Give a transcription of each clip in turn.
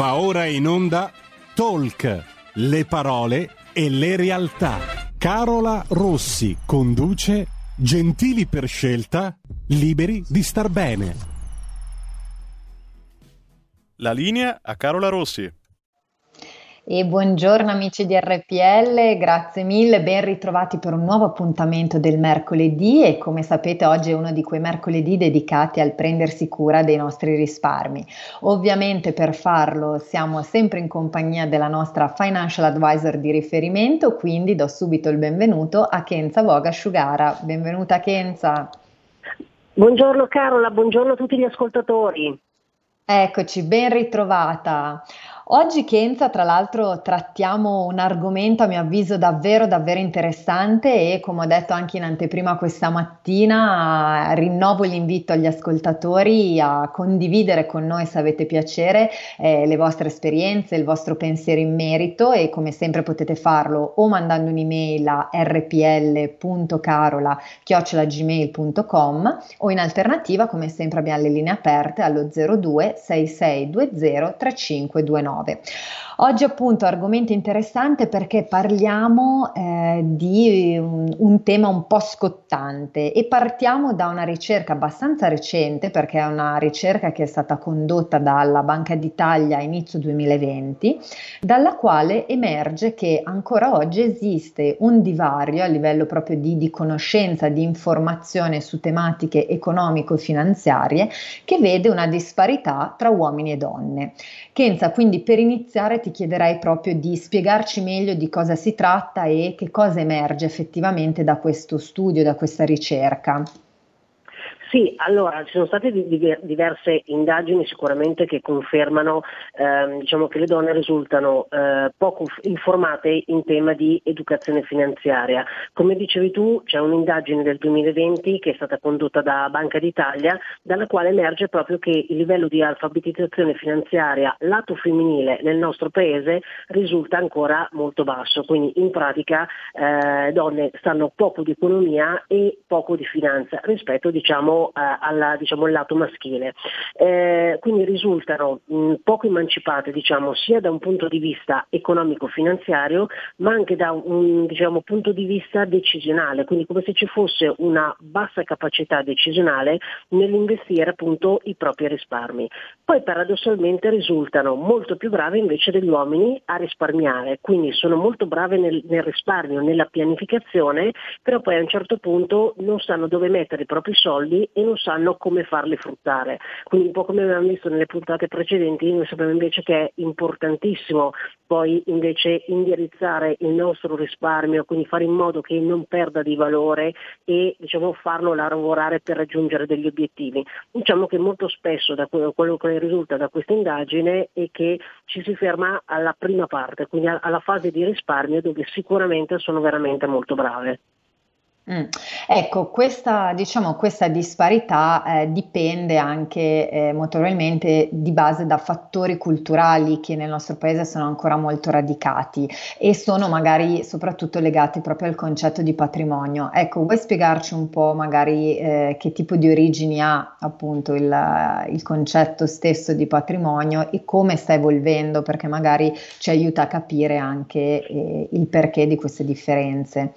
Va ora in onda Talk, le parole e le realtà. Carola Rossi conduce Gentili per scelta, liberi di star bene. La linea a Carola Rossi. E buongiorno amici di RPL, grazie mille, ben ritrovati per un nuovo appuntamento del mercoledì e come sapete oggi è uno di quei mercoledì dedicati al prendersi cura dei nostri risparmi. Ovviamente per farlo siamo sempre in compagnia della nostra financial advisor di riferimento, quindi do subito il benvenuto a Kenza Voga Asciugara. Benvenuta Kenza. Buongiorno Carola, buongiorno a tutti gli ascoltatori. Eccoci, ben ritrovata. Oggi Kenza, tra l'altro, trattiamo un argomento a mio avviso davvero davvero interessante e come ho detto anche in anteprima questa mattina, rinnovo l'invito agli ascoltatori a condividere con noi se avete piacere eh, le vostre esperienze, il vostro pensiero in merito e come sempre potete farlo o mandando un'email a rpl.carola@gmail.com o in alternativa come sempre abbiamo le linee aperte allo 02 6620 3529. 1999 Oggi appunto argomento interessante perché parliamo eh, di un, un, tema un po' scottante e partiamo da una ricerca abbastanza recente perché è una ricerca che è stata condotta dalla Banca d'Italia a inizio 2020, dalla quale emerge che ancora oggi esiste un divario a livello proprio di, di conoscenza, di informazione su tematiche economico-finanziarie che vede una disparità tra uomini e donne. Kenza, quindi per iniziare ti chiederei proprio di spiegarci meglio di cosa si tratta e che cosa emerge effettivamente da questo studio, da questa ricerca. Sì, allora ci sono state diverse indagini sicuramente che confermano ehm, diciamo che le donne risultano eh, poco informate in tema di educazione finanziaria. Come dicevi tu c'è un'indagine del 2020 che è stata condotta da Banca d'Italia dalla quale emerge proprio che il livello di alfabetizzazione finanziaria lato femminile nel nostro paese risulta ancora molto basso, quindi in pratica eh, donne sanno poco di economia e poco di finanza rispetto diciamo eh, alla, diciamo, al lato maschile. Eh, quindi risultano mh, poco emancipate diciamo, sia da un punto di vista economico-finanziario ma anche da un diciamo, punto di vista decisionale, quindi come se ci fosse una bassa capacità decisionale nell'investire appunto i propri risparmi. Poi paradossalmente risultano molto più brave invece degli uomini a risparmiare, quindi sono molto brave nel, nel risparmio, nella pianificazione, però poi a un certo punto non sanno dove mettere i propri soldi e non sanno come farli fruttare. Quindi un po' come abbiamo visto nelle puntate precedenti, noi sappiamo invece che è importantissimo poi invece indirizzare il nostro risparmio, quindi fare in modo che non perda di valore e diciamo, farlo lavorare per raggiungere degli obiettivi. Diciamo che molto spesso da quello che risulta da questa indagine è che ci si ferma alla prima parte, quindi alla fase di risparmio dove sicuramente sono veramente molto brave. Mm. Ecco, questa, diciamo, questa disparità eh, dipende anche eh, molto probabilmente di base da fattori culturali che nel nostro paese sono ancora molto radicati e sono magari soprattutto legati proprio al concetto di patrimonio. Ecco, vuoi spiegarci un po' magari eh, che tipo di origini ha appunto il, il concetto stesso di patrimonio e come sta evolvendo perché magari ci aiuta a capire anche eh, il perché di queste differenze.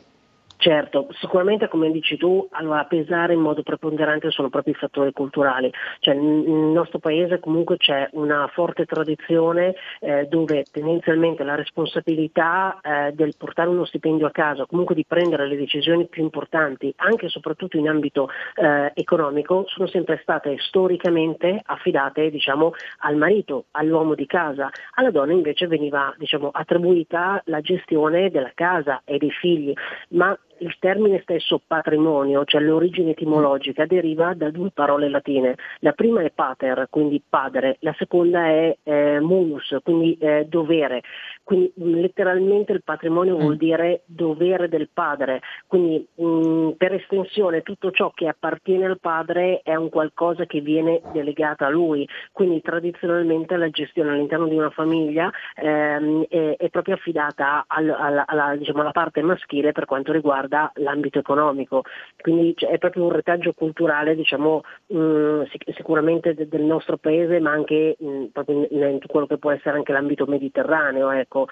Certo, sicuramente come dici tu, allora, pesare in modo preponderante sono proprio i fattori culturali, cioè, nel nostro paese comunque c'è una forte tradizione eh, dove tendenzialmente la responsabilità eh, del portare uno stipendio a casa, comunque di prendere le decisioni più importanti, anche e soprattutto in ambito eh, economico, sono sempre state storicamente affidate diciamo, al marito, all'uomo di casa, alla donna invece veniva diciamo, attribuita la gestione della casa e dei figli, ma il termine stesso patrimonio, cioè l'origine etimologica, deriva da due parole latine. La prima è pater, quindi padre, la seconda è eh, munus, quindi eh, dovere. Quindi letteralmente il patrimonio vuol mm. dire dovere del padre, quindi mh, per estensione tutto ciò che appartiene al padre è un qualcosa che viene delegato a lui, quindi tradizionalmente la gestione all'interno di una famiglia ehm, è, è, proprio affidata al, alla, alla, diciamo, alla parte maschile per quanto riguarda riguarda l'ambito economico, quindi è proprio un retaggio culturale diciamo, mh, mm, sicuramente del nostro paese ma anche mh, mm, proprio in, in, quello che può essere anche l'ambito mediterraneo. Ecco.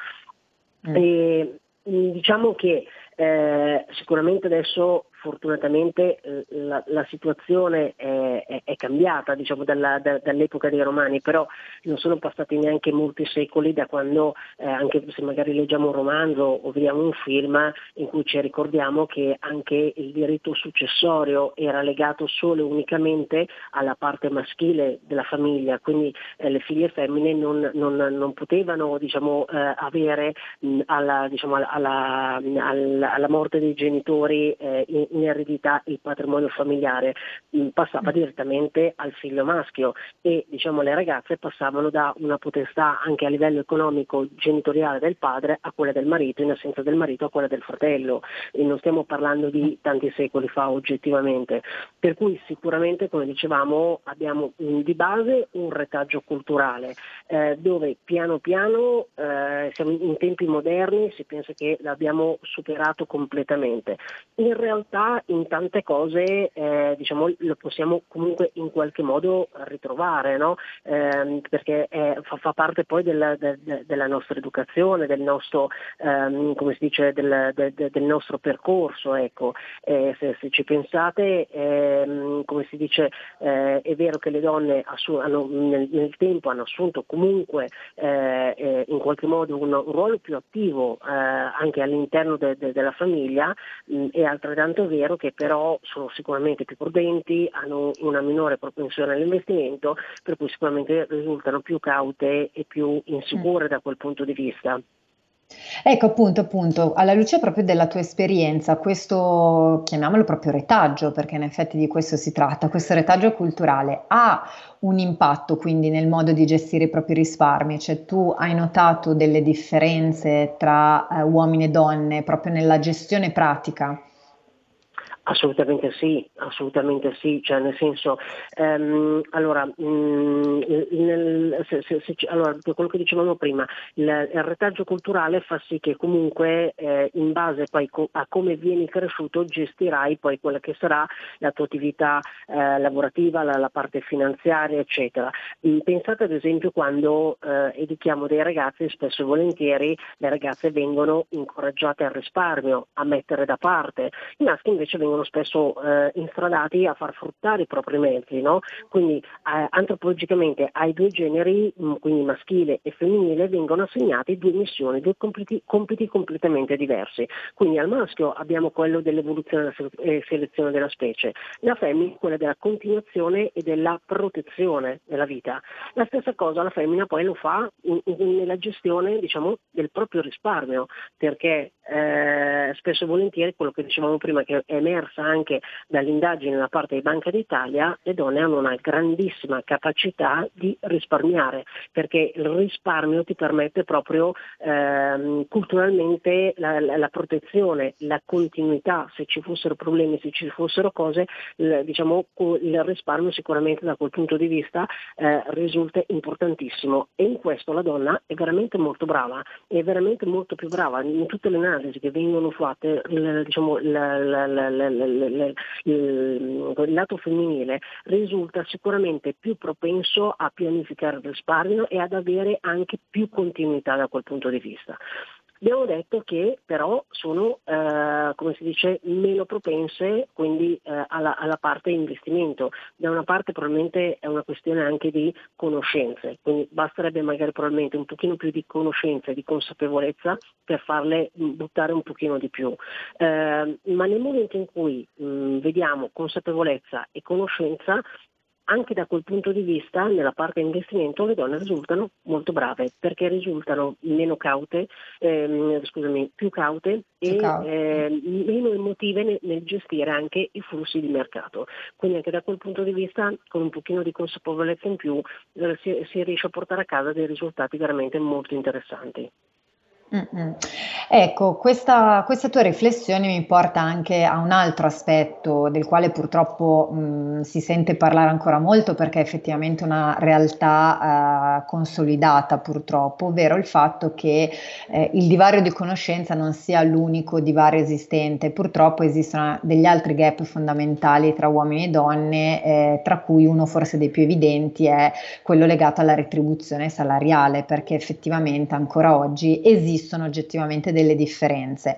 Mm. E, diciamo che eh, sicuramente adesso fortunatamente eh, la, la, situazione è, è, è cambiata diciamo, dalla, da, dall'epoca dei romani, però non sono passati neanche molti secoli da quando, eh, anche se magari leggiamo un romanzo o vediamo un film in cui ci ricordiamo che anche il diritto successorio era legato solo e unicamente alla parte maschile della famiglia, quindi eh, le figlie femmine non, non, non potevano diciamo, eh, avere mh, alla, diciamo, alla, alla, alla, morte dei genitori eh, in, in eredità il patrimonio familiare, mm, passava mm. direttamente al figlio maschio e diciamo, le ragazze passavano da una potestà anche a livello economico genitoriale del padre a quella del marito, in assenza del marito a quella del fratello e non stiamo parlando di tanti secoli fa oggettivamente. Per cui sicuramente, come dicevamo, abbiamo di base un retaggio culturale eh, dove piano piano eh, siamo in tempi moderni, si pensa che l'abbiamo superato completamente. In realtà realtà in tante cose eh, diciamo, lo possiamo comunque in qualche modo ritrovare, no? eh, perché è, fa, fa, parte poi del, de, della nostra educazione, del nostro, ehm, dice, del, de, de, del nostro percorso. Ecco. Eh, se, se, ci pensate, ehm, come si dice, eh, è vero che le donne assu- hanno, nel, nel, tempo hanno assunto comunque eh, eh, in qualche modo un, un, ruolo più attivo anche all'interno della famiglia, mh, è altrettanto vero che però sono sicuramente più prudenti, hanno una minore propensione all'investimento, per cui sicuramente risultano più caute e più insicure da quel punto di vista. Ecco appunto, appunto, alla luce proprio della tua esperienza, questo chiamiamolo proprio retaggio, perché in effetti di questo si tratta, questo retaggio culturale ha un impatto quindi nel modo di gestire i propri risparmi, cioè tu hai notato delle differenze tra eh, uomini e donne proprio nella gestione pratica Assolutamente sì, assolutamente sì, cioè nel senso, ehm, allora, mh, mm, nel, se, se, se, allora, quello che dicevamo prima, il, il, retaggio culturale fa sì che comunque eh, in base poi co- a come vieni cresciuto gestirai poi quella che sarà la tua attività eh, lavorativa, la, la, parte finanziaria, eccetera. Mm, pensate ad esempio quando eh, educhiamo dei ragazzi, spesso e volentieri le ragazze vengono incoraggiate al risparmio, a mettere da parte, i maschi invece vengono vengono spesso eh, instradati a far fruttare i propri mezzi, no? quindi eh, antropologicamente ai due generi, mm, quindi maschile e femminile, vengono assegnati due missioni, due compiti, compiti completamente diversi. Quindi al maschio abbiamo quello dell'evoluzione e selezione della specie, la femmina quella della continuazione e della protezione della vita. La stessa cosa la femmina poi lo fa in, in, nella gestione diciamo, del proprio risparmio, perché eh, spesso e volentieri quello che dicevamo prima che è emersa anche dall'indagine da parte di Banca d'Italia, le donne hanno una grandissima capacità di risparmiare, perché il risparmio ti permette proprio ehm, culturalmente la, la, la, protezione, la continuità, se ci fossero problemi, se ci fossero cose, il, diciamo, il risparmio sicuramente da quel punto di vista eh, risulta importantissimo. E in questo la donna è veramente molto brava, è veramente molto più brava in tutte le analisi che vengono fatte, diciamo, il lato femminile risulta sicuramente più propenso a pianificare il risparmio e ad avere anche più continuità da quel punto di vista. Abbiamo detto che però sono, eh, come si dice, meno propense quindi eh, alla, alla, parte investimento. Da una parte probabilmente è una questione anche di conoscenze, quindi basterebbe magari probabilmente un pochino più di conoscenza e di consapevolezza per farle buttare un pochino di più. Eh, ma nel momento in cui mh, vediamo consapevolezza e conoscenza, anche da quel punto di vista, nella parte investimento, le donne risultano molto brave perché risultano meno caute, ehm, scusami, più caute più e eh, meno emotive nel, nel, gestire anche i flussi di mercato. Quindi anche da quel punto di vista, con un pochino di consapevolezza in più, eh, si, si riesce a portare a casa dei risultati veramente molto interessanti. Ecco, questa, questa, tua riflessione mi porta anche a un altro aspetto del quale purtroppo mh, si sente parlare ancora molto perché è effettivamente una realtà eh, consolidata purtroppo, ovvero il fatto che eh, il divario di conoscenza non sia l'unico divario esistente, purtroppo esistono degli altri gap fondamentali tra uomini e donne, eh, tra cui uno forse dei più evidenti è quello legato alla retribuzione salariale, perché effettivamente ancora oggi esiste esistono oggettivamente delle differenze.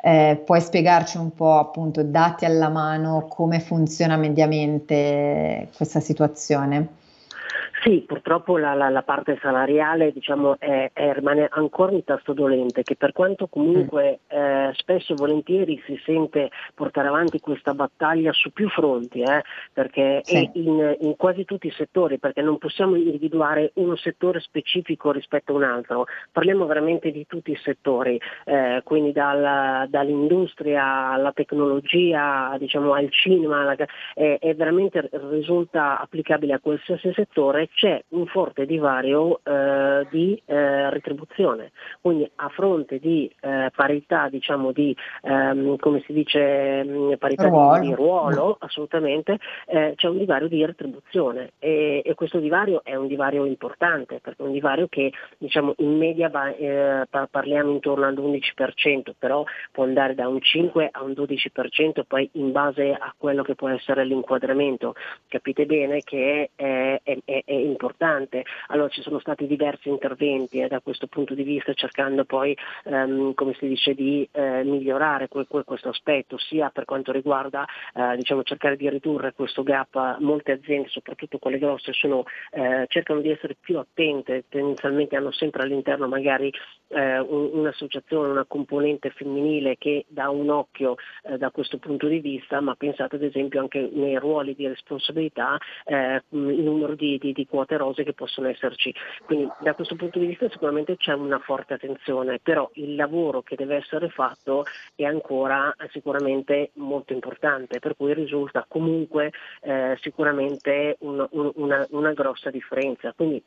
Eh, puoi spiegarci un po' appunto dati alla mano come funziona mediamente questa situazione? Sì, purtroppo la, la, la parte salariale diciamo, è, è, rimane ancora un tasto dolente che per quanto comunque eh, spesso e volentieri si sente portare avanti questa battaglia su più fronti, eh, perché sì. in, in, quasi tutti i settori, perché non possiamo individuare uno settore specifico rispetto a un altro, parliamo veramente di tutti i settori, eh, quindi dalla, dall'industria alla tecnologia, diciamo, al cinema, alla, è veramente risulta applicabile a qualsiasi settore c'è un forte divario eh, di eh, retribuzione, quindi a fronte di eh, parità, diciamo di, ehm, come si dice, mm, parità ruolo. Di, di, ruolo, assolutamente, eh, c'è un divario di retribuzione e, e, questo divario è un divario importante, perché è un divario che diciamo, in media va, eh, parliamo intorno all'11%, però può andare da un 5 a un 12%, poi in base a quello che può essere l'inquadramento. Capite bene che è, è, è, è importante. Allora ci sono stati diversi interventi eh, da questo punto di vista cercando poi, ehm, come si dice, di eh, migliorare que- que- questo aspetto, sia per quanto riguarda eh, diciamo, cercare di ridurre questo gap. Molte aziende, soprattutto quelle grosse, sono, eh, cercano di essere più attente, tendenzialmente hanno sempre all'interno magari eh, un- un'associazione, una componente femminile che dà un occhio eh, da questo punto di vista, ma pensate ad esempio anche nei ruoli di responsabilità il numero di, di, di quote rose che possono esserci. Quindi da questo punto di vista sicuramente c'è una forte attenzione, però il lavoro che deve essere fatto è ancora sicuramente molto importante, per cui risulta comunque eh, sicuramente un, un, una, una grossa differenza. Quindi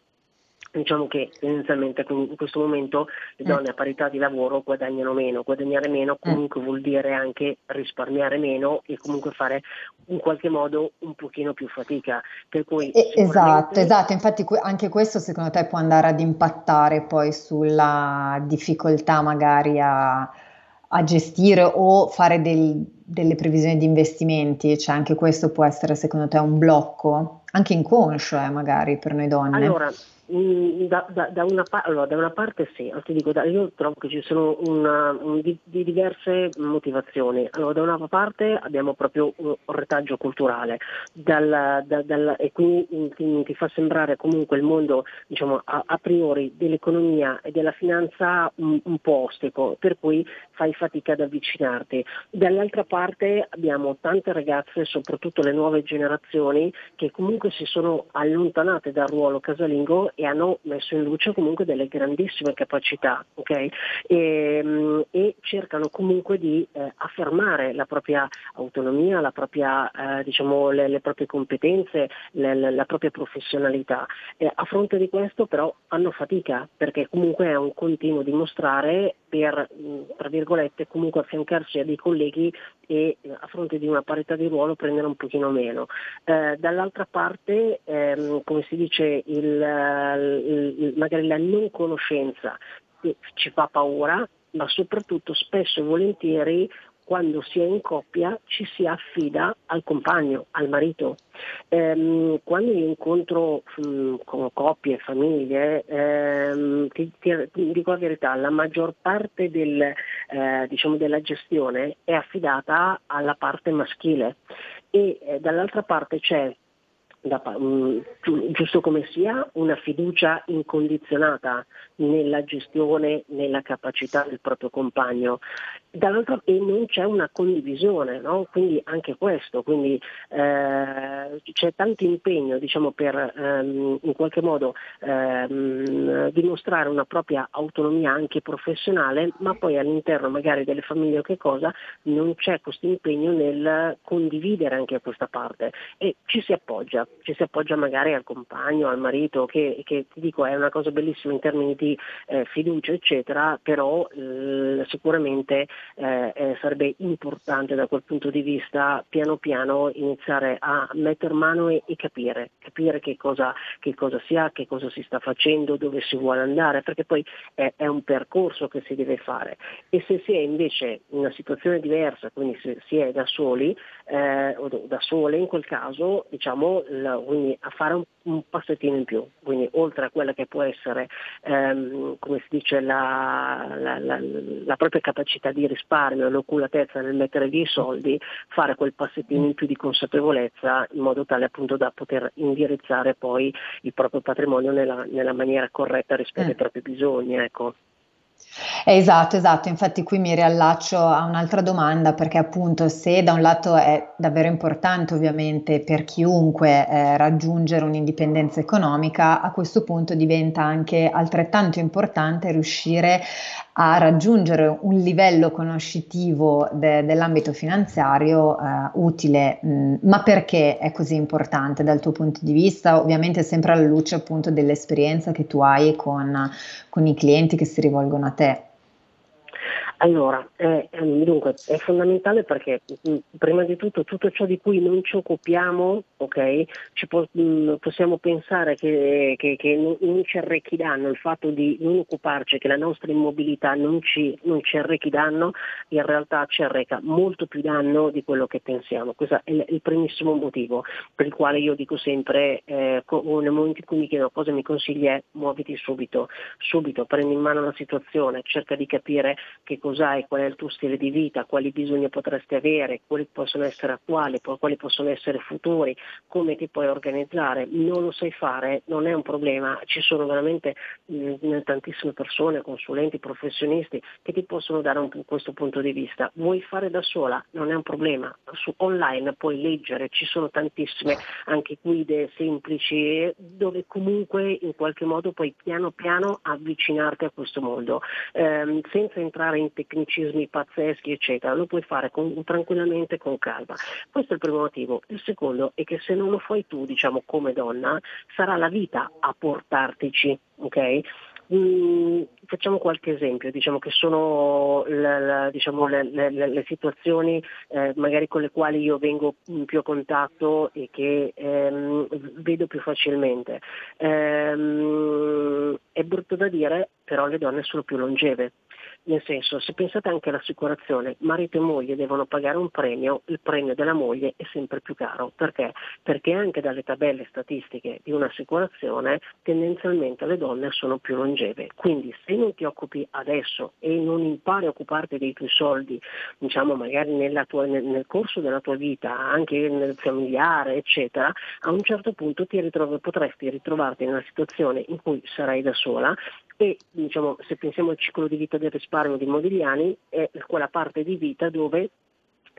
Diciamo che tendenzialmente in questo momento le donne a parità di lavoro guadagnano meno, guadagnare meno comunque vuol dire anche risparmiare meno e comunque fare in qualche modo un pochino più fatica. Per cui sicuramente... Esatto, esatto, infatti anche questo secondo te può andare ad impattare poi sulla difficoltà magari a, a gestire o fare del, delle previsioni di investimenti, cioè anche questo può essere secondo te un blocco, anche inconscio eh, magari per noi donne. Allora, Mm, da, da, da, una, allora, da, una, parte sì, dico, io trovo che ci sono una, un, di, di, diverse motivazioni. Allora, da una parte abbiamo proprio un retaggio culturale dal, dal, e quindi mm, ti, ti, fa sembrare comunque il mondo diciamo, a, a, priori dell'economia e della finanza un, un, po' ostico, per cui fai fatica ad avvicinarti. Dall'altra parte abbiamo tante ragazze, soprattutto le nuove generazioni, che comunque si sono allontanate dal ruolo casalingo e hanno messo in luce comunque delle grandissime capacità okay? e, mm, e, cercano comunque di eh, affermare la propria autonomia, la propria, eh, diciamo, le, le, proprie competenze, le, le, la propria professionalità. E a fronte di questo però fanno fatica perché comunque è un continuo dimostrare per, tra virgolette, comunque affiancarsi a dei colleghi e eh, a fronte di una parità di ruolo prendere un pochino meno. Eh, dall'altra parte, ehm, come si dice, il, il, magari la non conoscenza ci fa paura, ma soprattutto spesso e volentieri quando si è in coppia ci si affida al compagno, al marito. Ehm, quando io incontro mh, mm, con coppie, famiglie, ehm, ti, ti, ti, dico la verità, la maggior parte del, eh, diciamo della gestione è affidata alla parte maschile e eh, dall'altra parte c'è da, um, giusto come sia, una fiducia incondizionata nella gestione, nella capacità del proprio compagno. Dall'altra e non c'è una condivisione, no? quindi anche questo, quindi eh, c'è tanto impegno diciamo, per ehm, in qualche modo ehm, dimostrare una propria autonomia anche professionale, ma poi all'interno magari delle famiglie o che cosa non c'è questo impegno nel condividere anche questa parte e ci si appoggia ci si appoggia magari al compagno, al marito, che, che ti dico è una cosa bellissima in termini di eh, fiducia, eccetera, però eh, sicuramente eh, eh, sarebbe importante da quel punto di vista piano piano iniziare a mettere mano e, e capire, capire che cosa, che cosa, si ha, che cosa si sta facendo, dove si vuole andare, perché poi è, è un percorso che si deve fare. E se si è invece in una situazione diversa, quindi se si è da soli eh, o da sole in quel caso, diciamo, la, a fare un, un, passettino in più, quindi oltre a quella che può essere ehm, come si dice la, la, la, propria capacità di risparmio, l'oculatezza nel mettere lì i soldi, fare quel passettino in più di consapevolezza in modo tale appunto da poter indirizzare poi il proprio patrimonio nella, nella maniera corretta rispetto mm. ai propri bisogni. Ecco. Esatto, esatto, infatti qui mi riallaccio a un'altra domanda perché appunto se da un lato è davvero importante ovviamente per chiunque eh, raggiungere un'indipendenza economica, a questo punto diventa anche altrettanto importante riuscire a raggiungere un livello conoscitivo de- dell'ambito finanziario eh, utile. Mm, ma perché è così importante dal tuo punto di vista? Ovviamente sempre alla luce appunto dell'esperienza che tu hai con, con i clienti che si rivolgono a te. Allora, eh, dunque, è fondamentale perché mh, prima di tutto tutto ciò di cui non ci occupiamo, okay, ci po- mh, possiamo pensare che, che, che non, ci arrechi danno, il fatto di non occuparci, che la nostra immobilità non ci, non ci, arrechi danno, in realtà ci arreca molto più danno di quello che pensiamo. Questo è il, il primissimo motivo per il quale io dico sempre, eh, nel momento in cui mi chiedono cosa mi consigli è muoviti subito, subito, prendi in mano la situazione, cerca di capire che cosa cos'hai, qual è il tuo stile di vita, quali bisogni potresti avere, quali possono essere attuali, quali possono essere futuri, come ti puoi organizzare, non lo sai fare, non è un problema, ci sono veramente mh, tantissime persone, consulenti, professionisti che ti possono dare un, questo punto di vista. Vuoi fare da sola? Non è un problema, Su, online puoi leggere, ci sono tantissime anche guide semplici dove comunque in qualche modo puoi piano piano avvicinarti a questo mondo, ehm, senza entrare in tecnicismi pazzeschi, eccetera, lo puoi fare con, tranquillamente con calma. Questo è il primo motivo. Il secondo è che se non lo fai tu, diciamo come donna, sarà la vita a portartici, ok? Mm, facciamo qualche esempio, diciamo che sono la, la, diciamo, le, le, le, situazioni eh, magari con le quali io vengo più a contatto e che ehm, vedo più facilmente. Ehm, è brutto da dire, però le donne sono più longeve. Nel senso, se pensate anche all'assicurazione, marito e moglie devono pagare un premio, il premio della moglie è sempre più caro. Perché? Perché anche dalle tabelle statistiche di un'assicurazione tendenzialmente le donne sono più longeve. Quindi se non ti occupi adesso e non impari a occuparti dei tuoi soldi, diciamo magari tua, nel, nel, corso della tua vita, anche nel familiare, eccetera, a un certo punto ritrovi, potresti ritrovarti in una situazione in cui sarai da sola e diciamo, se pensiamo al ciclo di vita del risparmio di Modigliani è quella parte di vita dove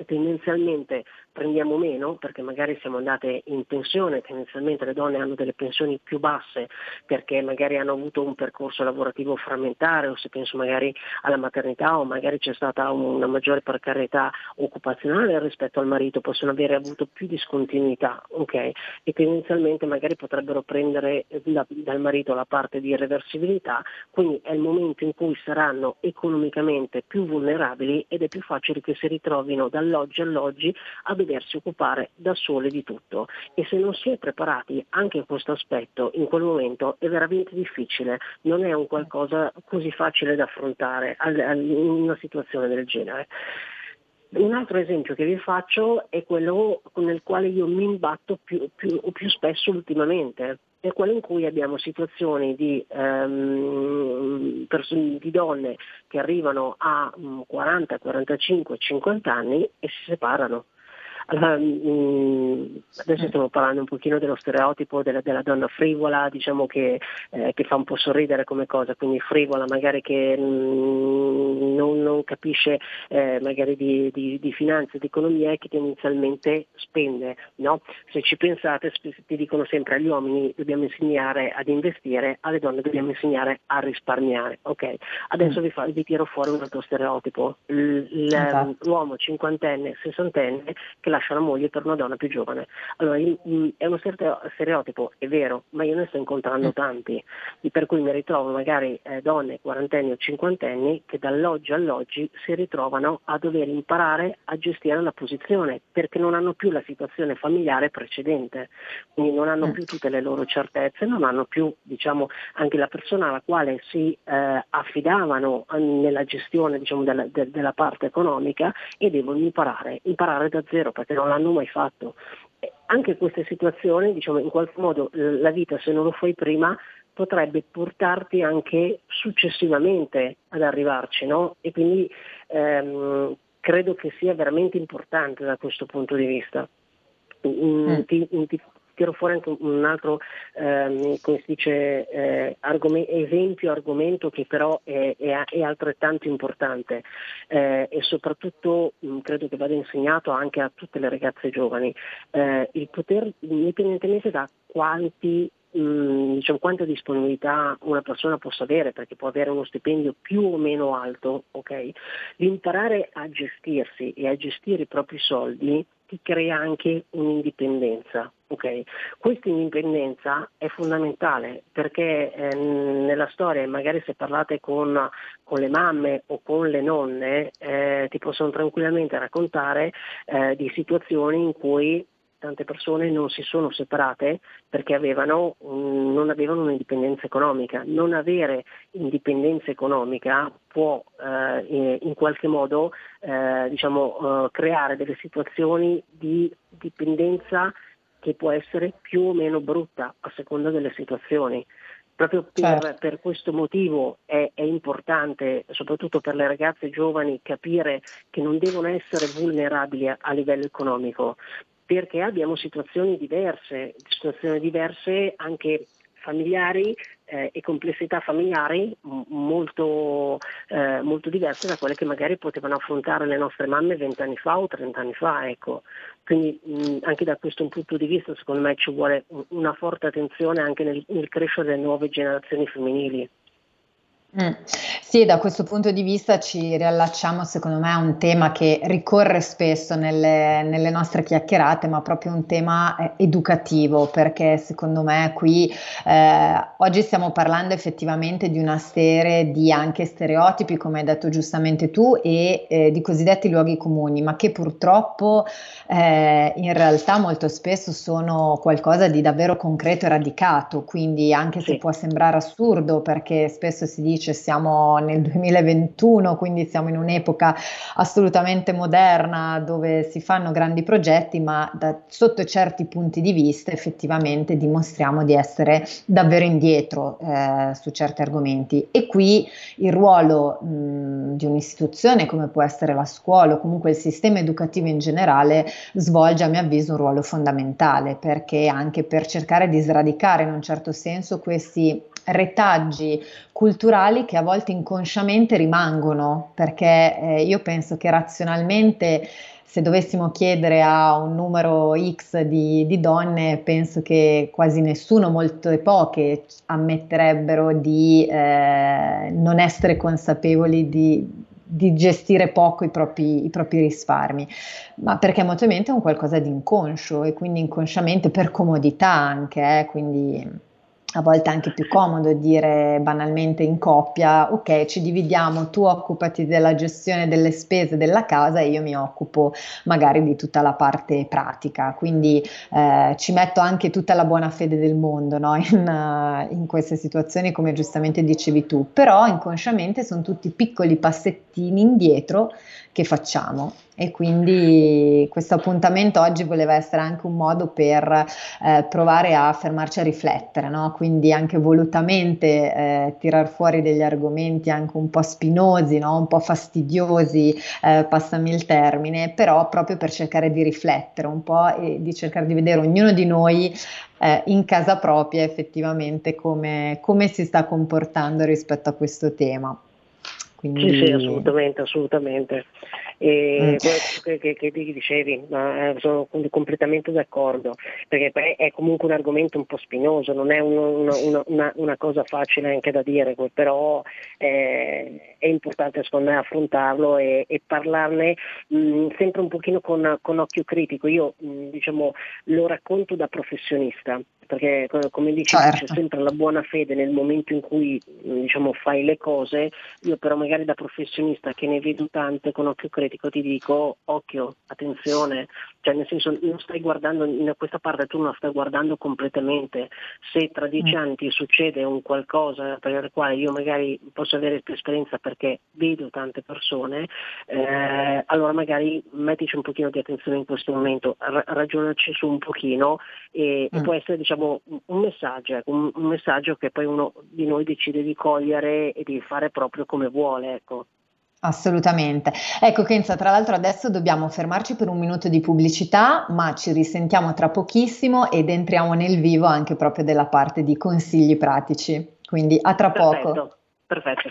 tendenzialmente prendiamo meno perché magari siamo andate in pensione, tendenzialmente le donne hanno delle pensioni più basse perché magari hanno avuto un percorso lavorativo frammentare o se penso magari alla maternità o magari c'è stata una maggiore precarietà occupazionale rispetto al marito, possono avere avuto più discontinuità okay? e tendenzialmente magari potrebbero prendere da, dal marito la parte di reversibilità, quindi è il momento in cui saranno economicamente più vulnerabili ed è più facile che si ritrovino dall'oggi all'oggi a doversi occupare da sole di tutto e se non si è preparati anche in questo aspetto in quel momento è veramente difficile, non è un qualcosa così facile da affrontare in una situazione del genere. Un altro esempio che vi faccio è quello nel quale io mi imbatto più, più, più spesso ultimamente, è quello in cui abbiamo situazioni di, um, pers- di donne che arrivano a 40, 45, 50 anni e si separano. Mm, adesso stiamo parlando un pochino dello stereotipo della, della donna frivola, diciamo che, eh, che, fa un po' sorridere come cosa, quindi frivola magari che mm, non, non, capisce eh, magari di, di, di finanza di economia e che tendenzialmente spende. No? Se ci pensate ti dicono sempre agli uomini dobbiamo insegnare ad investire, alle donne dobbiamo insegnare a risparmiare. Okay? Adesso mm. vi, fa, vi, tiro fuori un altro stereotipo, L- l- esatto. l'uomo cinquantenne, sessantenne che lascia la moglie per una donna più giovane. Allora è uno stereotipo, è vero, ma io ne sto incontrando mm. tanti, per cui mi ritrovo magari eh, donne quarantenni o cinquantenni che dall'oggi all'oggi si ritrovano a dover imparare a gestire la posizione perché non hanno più la situazione familiare precedente, quindi non hanno mm. più tutte le loro certezze, non hanno più diciamo, anche la persona alla quale si eh, affidavano nella gestione diciamo, della, de, della parte economica e devono imparare, imparare da zero perché non l'hanno mai fatto. Anche queste situazioni, diciamo, in qualche modo la vita se non lo fai prima potrebbe portarti anche successivamente ad arrivarci, no? E quindi ehm, credo che sia veramente importante da questo punto di vista. Mm. Ti, ti, tiro fuori anche un altro ehm, dice, eh, argom- esempio, argomento che però è, è, è altrettanto importante eh, e soprattutto mh, credo che vada insegnato anche a tutte le ragazze giovani, eh, il poter, indipendentemente da quanti diciamo, quanta disponibilità una persona possa avere, perché può avere uno stipendio più o meno alto, okay? l'imparare a gestirsi e a gestire i propri soldi ti crea anche un'indipendenza. Okay? Questa indipendenza è fondamentale perché eh, nella storia, magari se parlate con, con, le mamme o con le nonne, eh, ti possono tranquillamente raccontare eh, di situazioni in cui tante persone non si sono separate perché avevano, non avevano un'indipendenza economica. Non avere indipendenza economica può eh, in qualche modo eh, diciamo, eh, creare delle situazioni di dipendenza che può essere più o meno brutta a seconda delle situazioni. Proprio per, certo. per questo motivo è, è, importante, soprattutto per le ragazze giovani, capire che non devono essere vulnerabili a, a livello economico, perché abbiamo situazioni diverse, situazioni diverse anche familiari eh, e complessità familiari molto, eh, molto, diverse da quelle che magari potevano affrontare le nostre mamme vent'anni fa o trent'anni fa. Ecco. Quindi mh, anche da questo punto di vista secondo me ci vuole una forte attenzione anche nel, nel crescere delle nuove generazioni femminili. Mm. Sì, da questo punto di vista ci riallacciamo secondo me a un tema che ricorre spesso nelle, nelle nostre chiacchierate, ma proprio un tema eh, educativo, perché secondo me qui eh, oggi stiamo parlando effettivamente di una serie di anche stereotipi, come hai detto giustamente tu, e eh, di cosiddetti luoghi comuni, ma che purtroppo eh, in realtà molto spesso sono qualcosa di davvero concreto e radicato, quindi anche se può sembrare assurdo perché spesso si dice dice siamo nel 2021, quindi siamo in un'epoca assolutamente moderna dove si fanno grandi progetti, ma da, sotto certi punti di vista effettivamente dimostriamo di essere davvero indietro eh, su certi argomenti. E qui il ruolo mh, di un'istituzione come può essere la scuola o comunque il sistema educativo in generale svolge a mio avviso un ruolo fondamentale perché anche per cercare di sradicare in un certo senso questi retaggi culturali che a volte inconsciamente rimangono, perché eh, io penso che razionalmente se dovessimo chiedere a un numero X di, di, donne, penso che quasi nessuno, molte poche, ammetterebbero di eh, non essere consapevoli di, di gestire poco i propri, i propri, risparmi, ma perché molto è un qualcosa di inconscio e quindi inconsciamente per comodità anche, eh, quindi a volte anche più comodo dire banalmente in coppia, ok, ci dividiamo, tu occupati della gestione delle spese della casa e io mi occupo magari di tutta la parte pratica, quindi eh, ci metto anche tutta la buona fede del mondo no? in, in, queste situazioni, come giustamente dicevi tu, però inconsciamente sono tutti piccoli passettini indietro che facciamo e quindi questo appuntamento oggi voleva essere anche un modo per eh, provare a fermarci a riflettere, no? quindi anche volutamente eh, tirar fuori degli argomenti anche un po' spinosi, no? un po' fastidiosi, eh, passami il termine, però proprio per cercare di riflettere un po' e di cercare di vedere ognuno di noi eh, in casa propria effettivamente come, come si sta comportando rispetto a questo tema. Quindi... Sì, sì, assolutamente, assolutamente. E mm. che, che, che, dicevi, eh, sono completamente d'accordo, perché è comunque un argomento un po' spinoso, non è un, una, una, una, cosa facile anche da dire, però è, è importante secondo me affrontarlo e, e parlarne mh, sempre un pochino con, con occhio critico. Io mh, diciamo, lo racconto da professionista, perché come dici certo. c'è sempre la buona fede nel momento in cui diciamo, fai le cose, io però magari da professionista che ne vedo tante con occhio critico ti dico occhio, attenzione, cioè nel senso non stai guardando in questa parte tu non la stai guardando completamente, se tra dieci mm. anni ti succede un qualcosa per il quale io magari posso avere più esperienza perché vedo tante persone, eh, allora magari mettici un pochino di attenzione in questo momento, ra- ragionaci su un pochino e, mm. e può essere diciamo diciamo, un, messaggio, ecco, un, un, messaggio che poi uno di noi decide di cogliere e di fare proprio come vuole. Ecco. Assolutamente. Ecco Kenza, tra l'altro adesso dobbiamo fermarci per un minuto di pubblicità, ma ci risentiamo tra pochissimo ed entriamo nel vivo anche proprio della parte di consigli pratici. Quindi a tra perfetto, poco. Perfetto.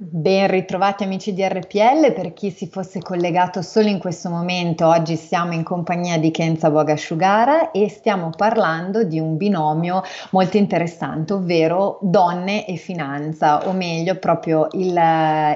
Ben ritrovati amici di RPL, per chi si fosse collegato solo in questo momento, oggi siamo in compagnia di Kenza Bogasciugara e stiamo parlando di un binomio molto interessante, ovvero donne e finanza, o meglio proprio il,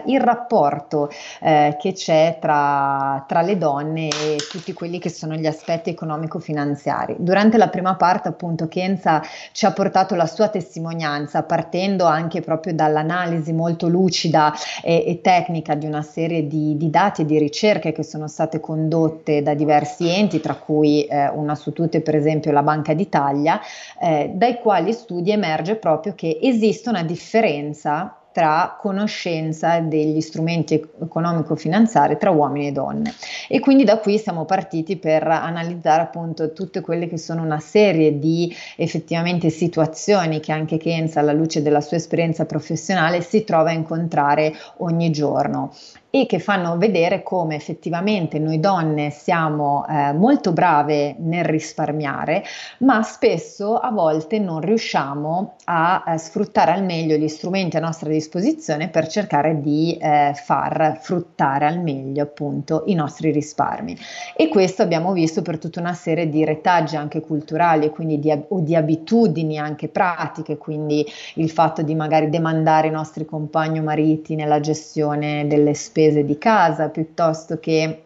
il rapporto eh, che c'è tra, tra, le donne e tutti quelli che sono gli aspetti economico-finanziari. Durante la prima parte appunto Kenza ci ha portato la sua testimonianza partendo anche proprio dall'analisi molto lucida lucida e, e tecnica di una serie di, di, dati e di ricerche che sono state condotte da diversi enti, tra cui eh, una su tutte per esempio la Banca d'Italia, eh, dai quali studi emerge proprio che esiste una differenza tra conoscenza degli strumenti economico-finanziari tra uomini e donne. E quindi da qui siamo partiti per analizzare appunto tutte quelle che sono una serie di effettivamente situazioni che anche Kenza alla luce della sua esperienza professionale si trova a incontrare ogni giorno e che fanno vedere come effettivamente noi donne siamo eh, molto brave nel risparmiare, ma spesso a volte non riusciamo a, eh, sfruttare al meglio gli strumenti a nostra disposizione per cercare di eh, far fruttare al meglio appunto i nostri risparmi. E questo abbiamo visto per tutta una serie di retaggi anche culturali, quindi di, o di abitudini anche pratiche, quindi il fatto di magari demandare i nostri compagni o mariti nella gestione delle spese spese di casa piuttosto che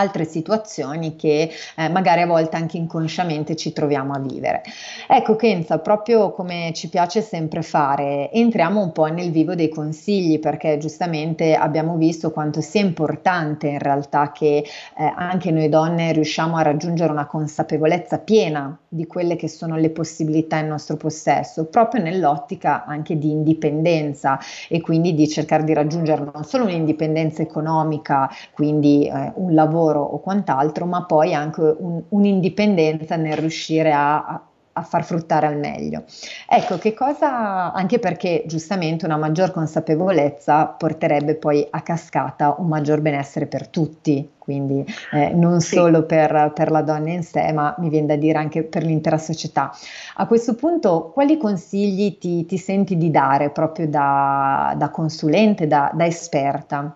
altre situazioni che eh, magari a volte anche inconsciamente ci troviamo a vivere. Ecco Kenza, proprio come ci piace sempre fare, entriamo un po' nel vivo dei consigli perché giustamente abbiamo visto quanto sia importante in realtà che eh, anche noi donne riusciamo a raggiungere una consapevolezza piena di quelle che sono le possibilità in nostro possesso, proprio nell'ottica anche di indipendenza e quindi di cercare di raggiungere non solo un'indipendenza economica, quindi eh, un lavoro, lavoro o quant'altro, ma poi anche un, un'indipendenza nel riuscire a, a a far fruttare al meglio. Ecco che cosa, anche perché giustamente una maggior consapevolezza porterebbe poi a cascata un maggior benessere per tutti, quindi eh, non sì. solo per, per, la donna in sé, ma mi viene da dire anche per l'intera società. A questo punto, quali consigli ti, ti senti di dare proprio da, da consulente, da, da esperta?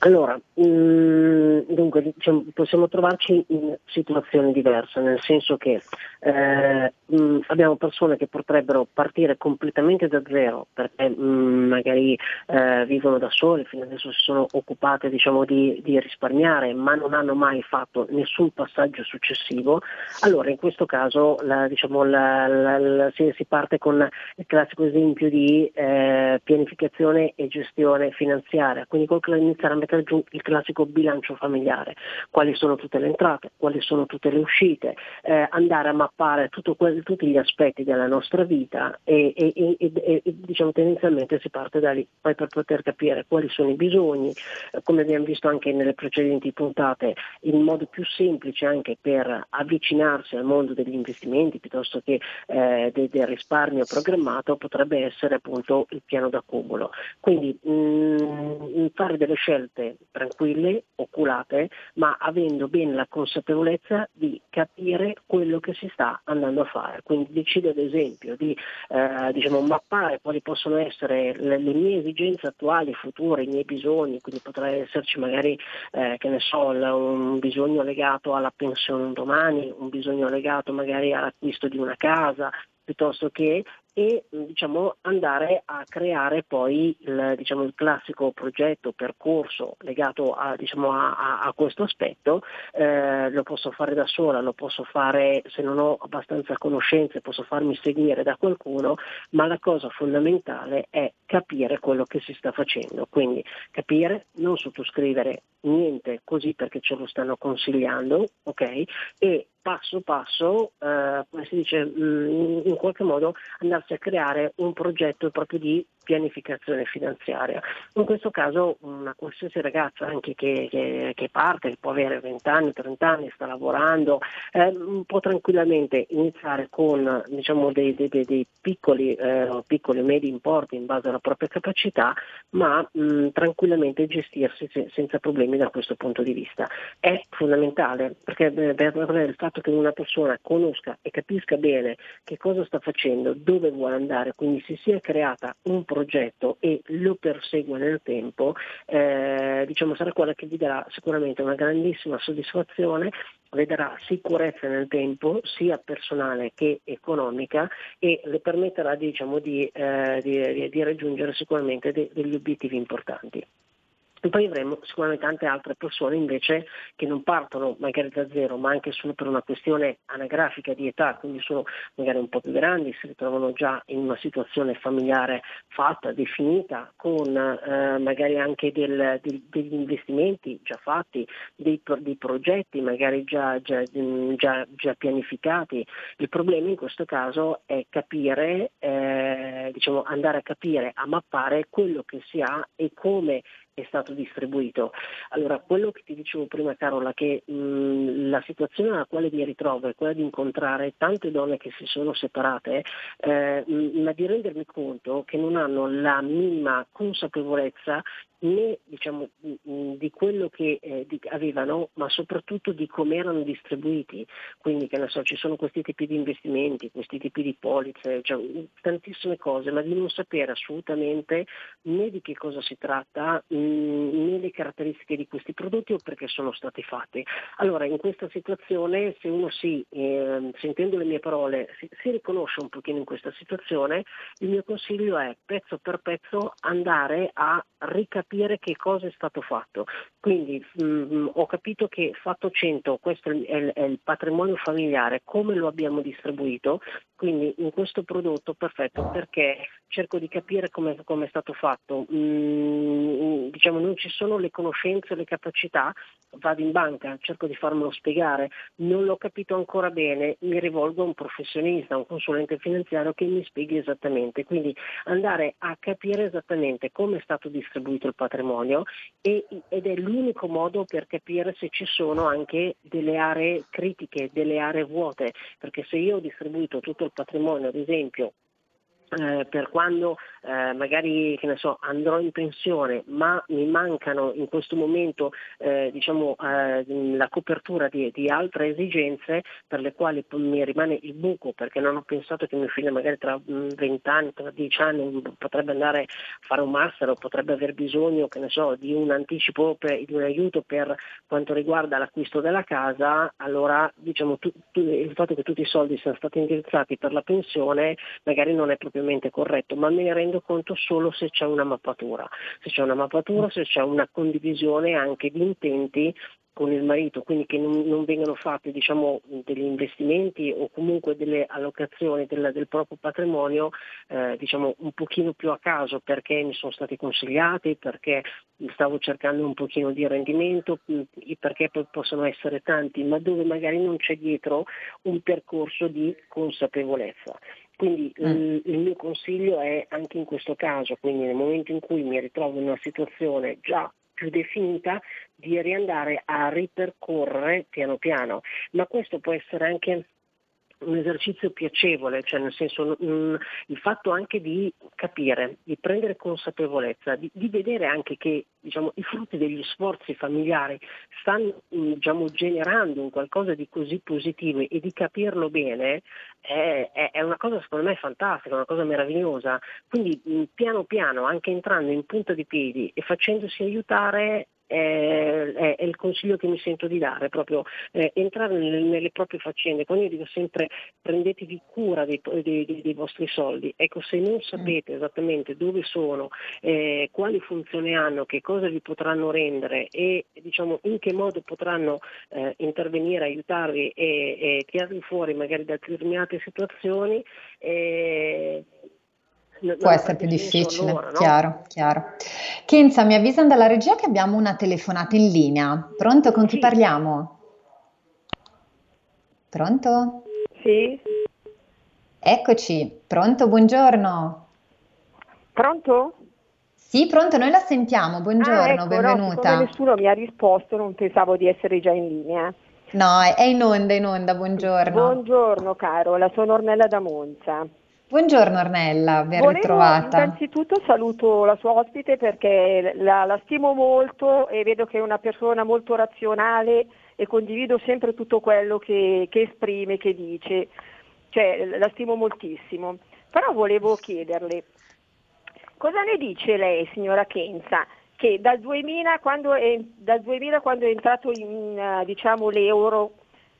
Allora, mh, mm, dunque diciamo, possiamo trovarci in situazioni diverse, nel senso che eh, mh, mm, abbiamo persone che potrebbero partire completamente da zero perché mh, mm, magari eh, vivono da sole, fino adesso si sono occupate diciamo, di, di, risparmiare, ma non hanno mai fatto nessun passaggio successivo. Allora in questo caso la, diciamo, la, la, si, si, parte con il classico esempio di eh, pianificazione e gestione finanziaria, quindi col iniziare a mettere giù il classico bilancio familiare, quali sono tutte le entrate, quali sono tutte le uscite, eh, andare a mappare que- tutti gli aspetti della nostra vita e, e, e, e, diciamo tendenzialmente si parte da lì, poi per poter capire quali sono i bisogni, eh, come abbiamo visto anche nelle precedenti puntate, il modo più semplice anche per avvicinarsi al mondo degli investimenti piuttosto che eh, de- del risparmio programmato potrebbe essere appunto il piano d'accumulo. Quindi mh, mm, fare delle scelte scelte tranquille, oculate, ma avendo bene la consapevolezza di capire quello che si sta andando a fare. Quindi decido ad esempio di eh, diciamo, mappare quali possono essere le, le, mie esigenze attuali, future, i miei bisogni, quindi potrà esserci magari eh, che ne so, un bisogno legato alla pensione un domani, un bisogno legato magari all'acquisto di una casa, piuttosto che e diciamo, andare a creare poi il, diciamo, il, classico progetto, percorso legato a, diciamo, a, a questo aspetto, eh, lo posso fare da sola, lo posso fare se non ho abbastanza conoscenze, posso farmi seguire da qualcuno, ma la cosa fondamentale è capire quello che si sta facendo, quindi capire, non sottoscrivere niente così perché ce lo stanno consigliando, ok? E passo passo, eh, come si dice, mm, in qualche modo andarsi a creare un progetto proprio di pianificazione finanziaria. In questo caso una qualsiasi ragazza anche che, che, che parte, che può avere 20 anni, 30 anni, sta lavorando, eh, può tranquillamente iniziare con diciamo, dei, dei, dei, piccoli, eh, piccoli medi importi in base alla propria capacità, ma mh, tranquillamente gestirsi se, senza problemi da questo punto di vista. È fondamentale perché beh, il fatto che una persona conosca e capisca bene che cosa sta facendo, dove vuole andare, quindi si sia creata un progetto progetto e lo persegue nel tempo, eh, diciamo, sarà quella che vi darà sicuramente una grandissima soddisfazione, le darà sicurezza nel tempo, sia personale che economica, e le permetterà diciamo, di, eh, di, di, raggiungere sicuramente de- degli obiettivi importanti. E poi avremo sicuramente tante altre persone invece che non partono magari da zero, ma anche solo per una questione anagrafica di età, quindi sono magari un po' più grandi, si ritrovano già in una situazione familiare fatta, definita, con eh, magari anche del, del, degli investimenti già fatti, dei, dei progetti magari già, già, già, già, pianificati. Il problema in questo caso è capire, eh, diciamo, andare a capire, a mappare quello che si ha e come è stato distribuito. Allora, quello che ti dicevo prima Carola, che mh, la situazione alla quale mi ritrovo è quella di incontrare tante donne che si sono separate, eh, ma di rendermi conto che non hanno la minima consapevolezza né diciamo, di quello che eh, di, avevano, ma soprattutto di come erano distribuiti. Quindi che so, ci sono questi tipi di investimenti, questi tipi di polizze, cioè, tantissime cose, ma di non sapere assolutamente né di che cosa si tratta, mh, né le caratteristiche di questi prodotti o perché sono stati fatti. Allora in questa situazione se uno si, eh, sentendo le mie parole, si, si riconosce un pochino in questa situazione, il mio consiglio è pezzo per pezzo andare a ricapitolare capire che cosa è stato fatto. Quindi mh, ho capito che fatto 100, questo è il, è il, patrimonio familiare, come lo abbiamo distribuito, quindi in questo prodotto perfetto perché cerco di capire come, è stato fatto. Mm, diciamo non ci sono le conoscenze, le capacità, vado in banca, cerco di farmelo spiegare, non l'ho capito ancora bene, mi rivolgo a un professionista, a un consulente finanziario che mi spieghi esattamente. Quindi andare a capire esattamente come è stato distribuito il patrimonio e, ed è l'unico modo per capire se ci sono anche delle aree critiche, delle aree vuote, perché se io ho distribuito tutto patrimonio, ad esempio, eh, per quando eh, magari so, andrò in pensione ma mi mancano in questo momento eh, diciamo, eh, la copertura di, di, altre esigenze per le quali mi rimane il buco perché non ho pensato che mio figlio magari tra 20 mm, anni, tra 10 anni potrebbe andare a fare un master o potrebbe aver bisogno so, di un anticipo, di un aiuto per quanto riguarda l'acquisto della casa, allora diciamo, tu, tu, il fatto che tutti i soldi siano stati indirizzati per la pensione magari non è propriamente corretto, ma me ne rendo conto solo se c'è una mappatura, se c'è una mappatura, se c'è una condivisione anche di intenti con il marito, quindi che non, non vengano fatti diciamo, degli investimenti o comunque delle allocazioni del, del proprio patrimonio eh, diciamo, un pochino più a caso perché mi sono stati consigliati, perché stavo cercando un pochino di rendimento, perché possono essere tanti, ma dove magari non c'è dietro un percorso di consapevolezza. Quindi mm. il, il, mio consiglio è anche in questo caso, quindi nel momento in cui mi ritrovo in una situazione già più definita, di riandare a ripercorrere piano piano. Ma questo può essere anche un esercizio piacevole, cioè nel senso mh, mm, il fatto anche di capire, di prendere consapevolezza, di, di vedere anche che diciamo, i frutti degli sforzi familiari stanno mm, diciamo, generando un qualcosa di così positivo e di capirlo bene è, è, è, una cosa secondo me fantastica, una cosa meravigliosa. Quindi mh, mm, piano piano, anche entrando in punta di piedi e facendosi aiutare, è, il consiglio che mi sento di dare, proprio eh, entrare nelle, nelle, proprie faccende. Quando io dico sempre prendetevi cura dei, dei, dei, dei vostri soldi, ecco se non sapete esattamente dove sono, eh, quali funzioni hanno, che cosa vi potranno rendere e diciamo, in che modo potranno eh, intervenire, aiutarvi e, e tirarvi fuori magari da determinate situazioni, eh, Può essere più difficile, loro, no? chiaro, chiaro. Kenza, mi avvisano dalla regia che abbiamo una telefonata in linea. Pronto? Con chi sì. parliamo? Pronto? Sì. Eccoci, pronto, buongiorno. Pronto? Sì, pronto, noi la sentiamo, buongiorno, ah, ecco, benvenuta. No, nessuno mi ha risposto, non pensavo di essere già in linea. No, è in onda, in onda, buongiorno. Buongiorno Carola, sono Ornella da Monza. Buongiorno Ornella, ben Volevo, ritrovata. Innanzitutto saluto la sua ospite perché la, la, stimo molto e vedo che è una persona molto razionale e condivido sempre tutto quello che, che esprime, che dice, cioè la stimo moltissimo. Però volevo chiederle, cosa ne dice lei signora Kenza? Che dal 2000 quando è, dal 2000, quando è entrato in, diciamo, l'euro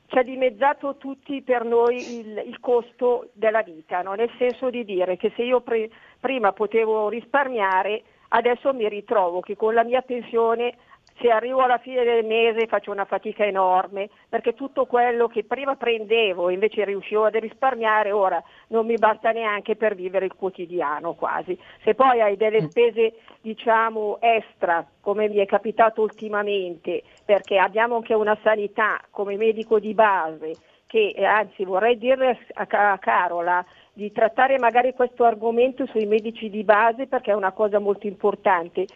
ci ha dimezzato tutti per noi il, il costo della vita, no? nel senso di dire che se io pre- prima potevo risparmiare, adesso mi ritrovo che con la mia pensione se arrivo alla fine del mese faccio una fatica enorme perché tutto quello che prima prendevo e invece riuscivo a risparmiare ora non mi basta neanche per vivere il quotidiano quasi. Se poi hai delle mm. spese diciamo extra come mi è capitato ultimamente perché abbiamo anche una sanità come medico di base che anzi vorrei dirle a Carola di trattare magari questo argomento sui medici di base perché è una cosa molto importante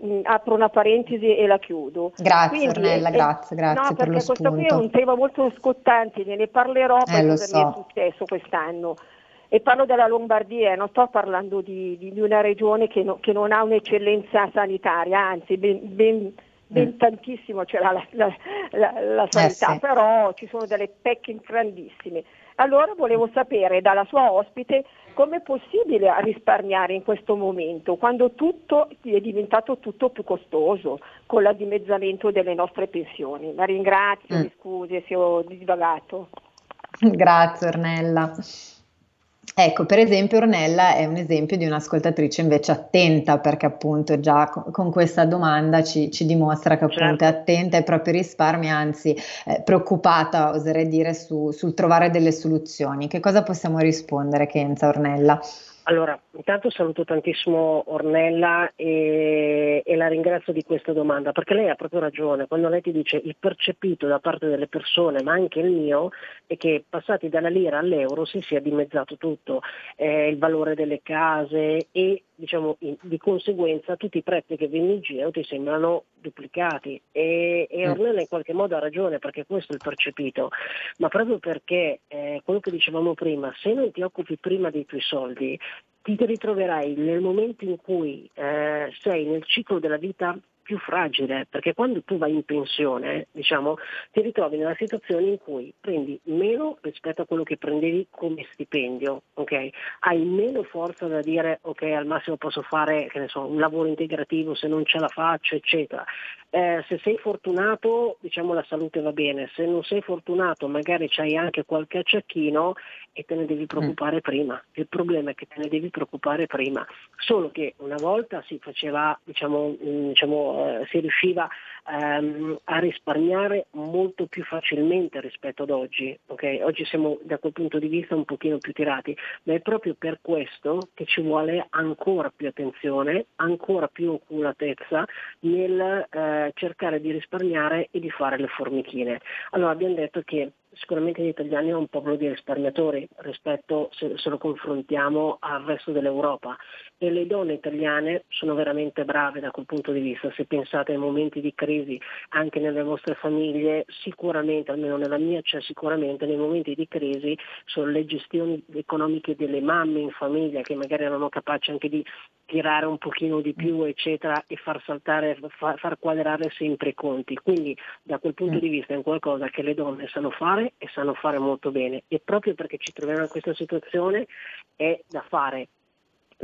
mh, mm, apro una parentesi e la chiudo. Grazie Quindi, Ornella, è, grazie, grazie no, per lo questo spunto. qui è un tema molto scottante, ne parlerò eh, cosa so. mi è successo quest'anno. E parlo della Lombardia, non sto parlando di, di una regione che, no, che, non ha un'eccellenza sanitaria, anzi ben, ben, ben mm. tantissimo c'è la, la, la, la sanità, eh, sì. però ci sono delle pecche grandissime. Allora volevo sapere dalla sua ospite come è possibile risparmiare in questo momento, quando tutto è diventato tutto più costoso con il dimezzamento delle nostre pensioni. La ringrazio, mm. mi scusi se ho divagato. Grazie Ornella. Ecco, per esempio Ornella è un esempio di un'ascoltatrice invece attenta perché appunto già con questa domanda ci, ci dimostra che appunto certo. è attenta ai propri risparmi, anzi eh, preoccupata, oserei dire, su, sul trovare delle soluzioni. Che cosa possiamo rispondere, Kenza Ornella? Allora, intanto saluto tantissimo Ornella e, e, la ringrazio di questa domanda, perché lei ha proprio ragione, quando lei ti dice il percepito da parte delle persone, ma anche il mio, è che passati dalla lira all'euro si sia dimezzato tutto, eh, il valore delle case e diciamo, di conseguenza tutti i prezzi che vengono in giro ti sembrano duplicati e, e mm. Ornella in qualche modo ha ragione perché questo è il percepito, ma proprio perché eh, quello che dicevamo prima, se non ti occupi prima dei tuoi soldi, ti ritroverai nel momento in cui eh, sei nel ciclo della vita più fragile, perché quando tu vai in pensione, diciamo, ti ritrovi nella situazione in cui prendi meno rispetto a quello che prendevi come stipendio, ok? Hai meno forza da dire ok, al massimo posso fare so, un lavoro integrativo se non ce la faccio, eccetera. Eh, se sei fortunato, diciamo la salute va bene, se non sei fortunato magari c'hai anche qualche acciacchino e te ne devi preoccupare mm. prima. Il problema è che te ne devi preoccupare prima, solo che una volta si faceva, diciamo, mm, diciamo, eh, si riusciva ehm, a risparmiare molto più facilmente rispetto ad oggi. Okay? Oggi siamo da quel punto di vista un pochino più tirati, ma è proprio per questo che ci vuole ancora più attenzione, ancora più oculatezza nel eh, cercare di risparmiare e di fare le formichine. Allora abbiamo detto che sicuramente gli italiani sono un popolo di risparmiatori rispetto se, se, lo confrontiamo al resto dell'Europa. E le donne italiane sono veramente brave da quel punto di vista, se pensate ai momenti di crisi anche nelle vostre famiglie, sicuramente, almeno nella mia c'è sicuramente nei momenti di crisi sono le gestioni economiche delle mamme in famiglia che magari erano capaci anche di tirare un pochino di più eccetera e far saltare, far, far quadrare sempre i conti, quindi da quel punto mm. di vista è un qualcosa che le donne sanno fare e sanno fare molto bene. E proprio perché ci troviamo in questa situazione è da fare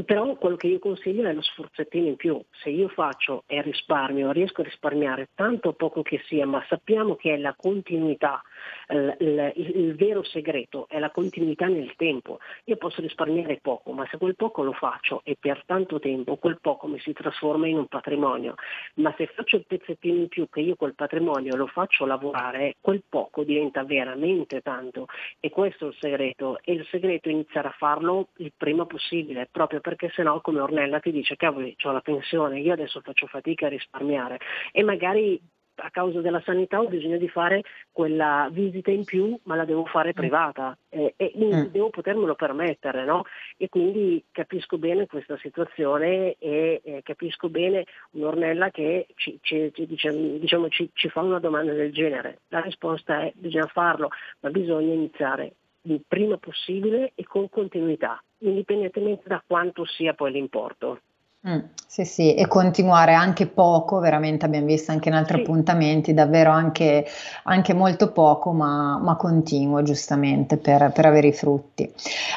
però quello che io consiglio è lo sforzettino in più. Se io faccio e risparmio, riesco a risparmiare tanto o poco che sia, ma sappiamo che è la continuità, il, il, il, vero segreto è la continuità nel tempo. Io posso risparmiare poco, ma se quel poco lo faccio e per tanto tempo, quel poco mi si trasforma in un patrimonio. Ma se faccio il pezzettino in più che io quel patrimonio lo faccio lavorare, quel poco diventa veramente tanto. E questo è il segreto. E il segreto è iniziare a farlo il prima possibile, proprio perché sennò come Ornella ti dice cavoli ho la pensione, io adesso faccio fatica a risparmiare e magari a causa della sanità ho bisogno di fare quella visita in più, ma la devo fare mm. privata eh, e mm. devo potermelo permettere, no? E quindi capisco bene questa situazione e eh, capisco bene un'Ornella che ci, ci, diciamo, diciamo, ci, ci fa una domanda del genere. La risposta è bisogna farlo, ma bisogna iniziare il prima possibile e con continuità, indipendentemente da quanto sia poi l'importo. Mm, sì, sì, e continuare anche poco, veramente abbiamo visto anche in altri sì. appuntamenti, davvero anche, anche molto poco, ma, ma continuo giustamente per, per, avere i frutti.